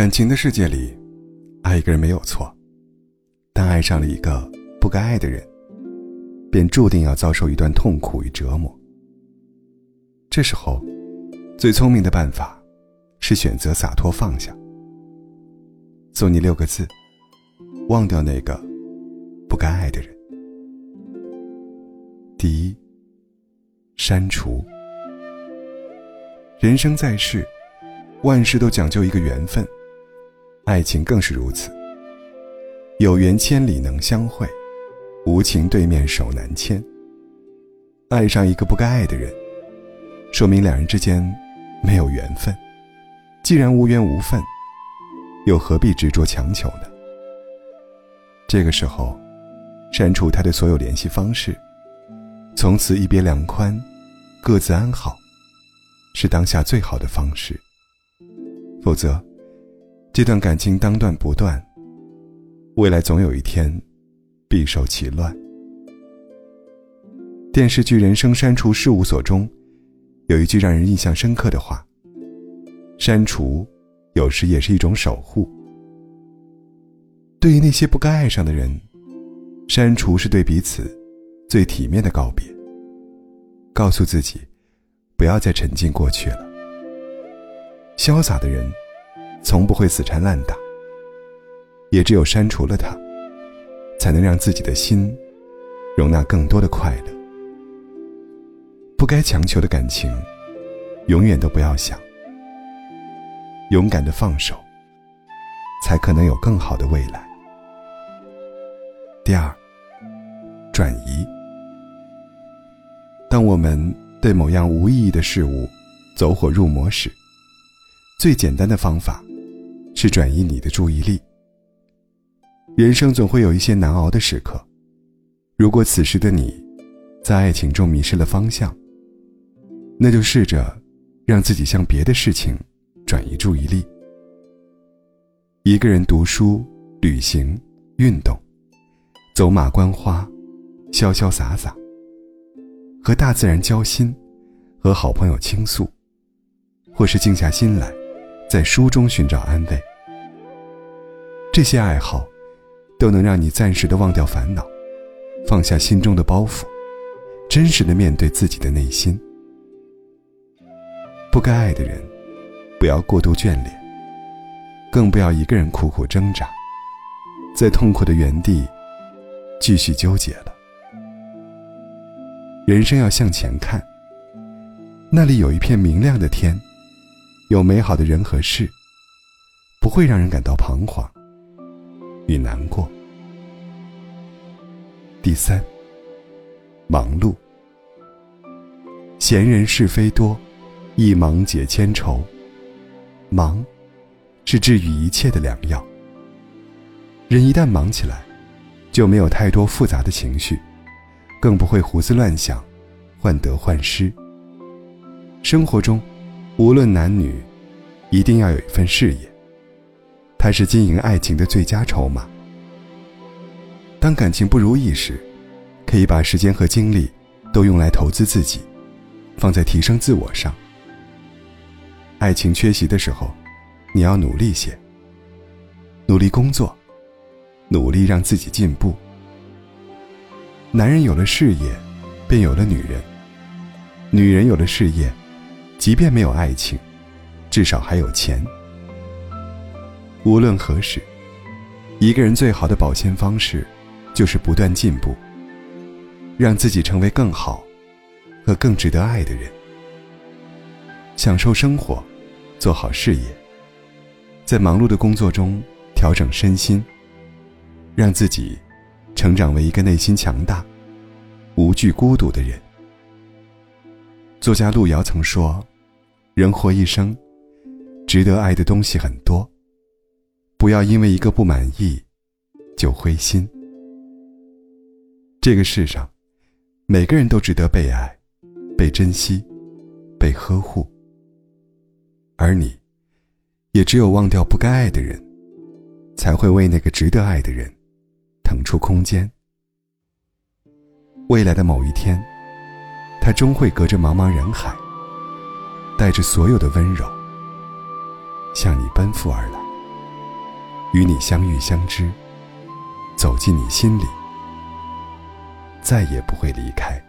感情的世界里，爱一个人没有错，但爱上了一个不该爱的人，便注定要遭受一段痛苦与折磨。这时候，最聪明的办法，是选择洒脱放下。送你六个字：忘掉那个不该爱的人。第一，删除。人生在世，万事都讲究一个缘分。爱情更是如此。有缘千里能相会，无情对面手难牵。爱上一个不该爱的人，说明两人之间没有缘分。既然无缘无分，又何必执着强求呢？这个时候，删除他的所有联系方式，从此一别两宽，各自安好，是当下最好的方式。否则，这段感情当断不断，未来总有一天必受其乱。电视剧《人生删除事务所》中，有一句让人印象深刻的话：“删除，有时也是一种守护。”对于那些不该爱上的人，删除是对彼此最体面的告别。告诉自己，不要再沉浸过去了。潇洒的人。从不会死缠烂打，也只有删除了它，才能让自己的心容纳更多的快乐。不该强求的感情，永远都不要想。勇敢的放手，才可能有更好的未来。第二，转移。当我们对某样无意义的事物走火入魔时，最简单的方法。是转移你的注意力。人生总会有一些难熬的时刻，如果此时的你，在爱情中迷失了方向，那就试着让自己向别的事情转移注意力。一个人读书、旅行、运动，走马观花，潇潇洒洒，和大自然交心，和好朋友倾诉，或是静下心来，在书中寻找安慰。这些爱好，都能让你暂时的忘掉烦恼，放下心中的包袱，真实的面对自己的内心。不该爱的人，不要过度眷恋，更不要一个人苦苦挣扎，在痛苦的原地继续纠结了。人生要向前看，那里有一片明亮的天，有美好的人和事，不会让人感到彷徨。与难过。第三，忙碌。闲人是非多，一忙解千愁。忙，是治愈一切的良药。人一旦忙起来，就没有太多复杂的情绪，更不会胡思乱想，患得患失。生活中，无论男女，一定要有一份事业。它是经营爱情的最佳筹码。当感情不如意时，可以把时间和精力都用来投资自己，放在提升自我上。爱情缺席的时候，你要努力些，努力工作，努力让自己进步。男人有了事业，便有了女人；女人有了事业，即便没有爱情，至少还有钱。无论何时，一个人最好的保鲜方式，就是不断进步，让自己成为更好和更值得爱的人。享受生活，做好事业，在忙碌的工作中调整身心，让自己成长为一个内心强大、无惧孤独的人。作家路遥曾说：“人活一生，值得爱的东西很多。”不要因为一个不满意，就灰心。这个世上，每个人都值得被爱、被珍惜、被呵护。而你，也只有忘掉不该爱的人，才会为那个值得爱的人腾出空间。未来的某一天，他终会隔着茫茫人海，带着所有的温柔，向你奔赴而来。与你相遇相知，走进你心里，再也不会离开。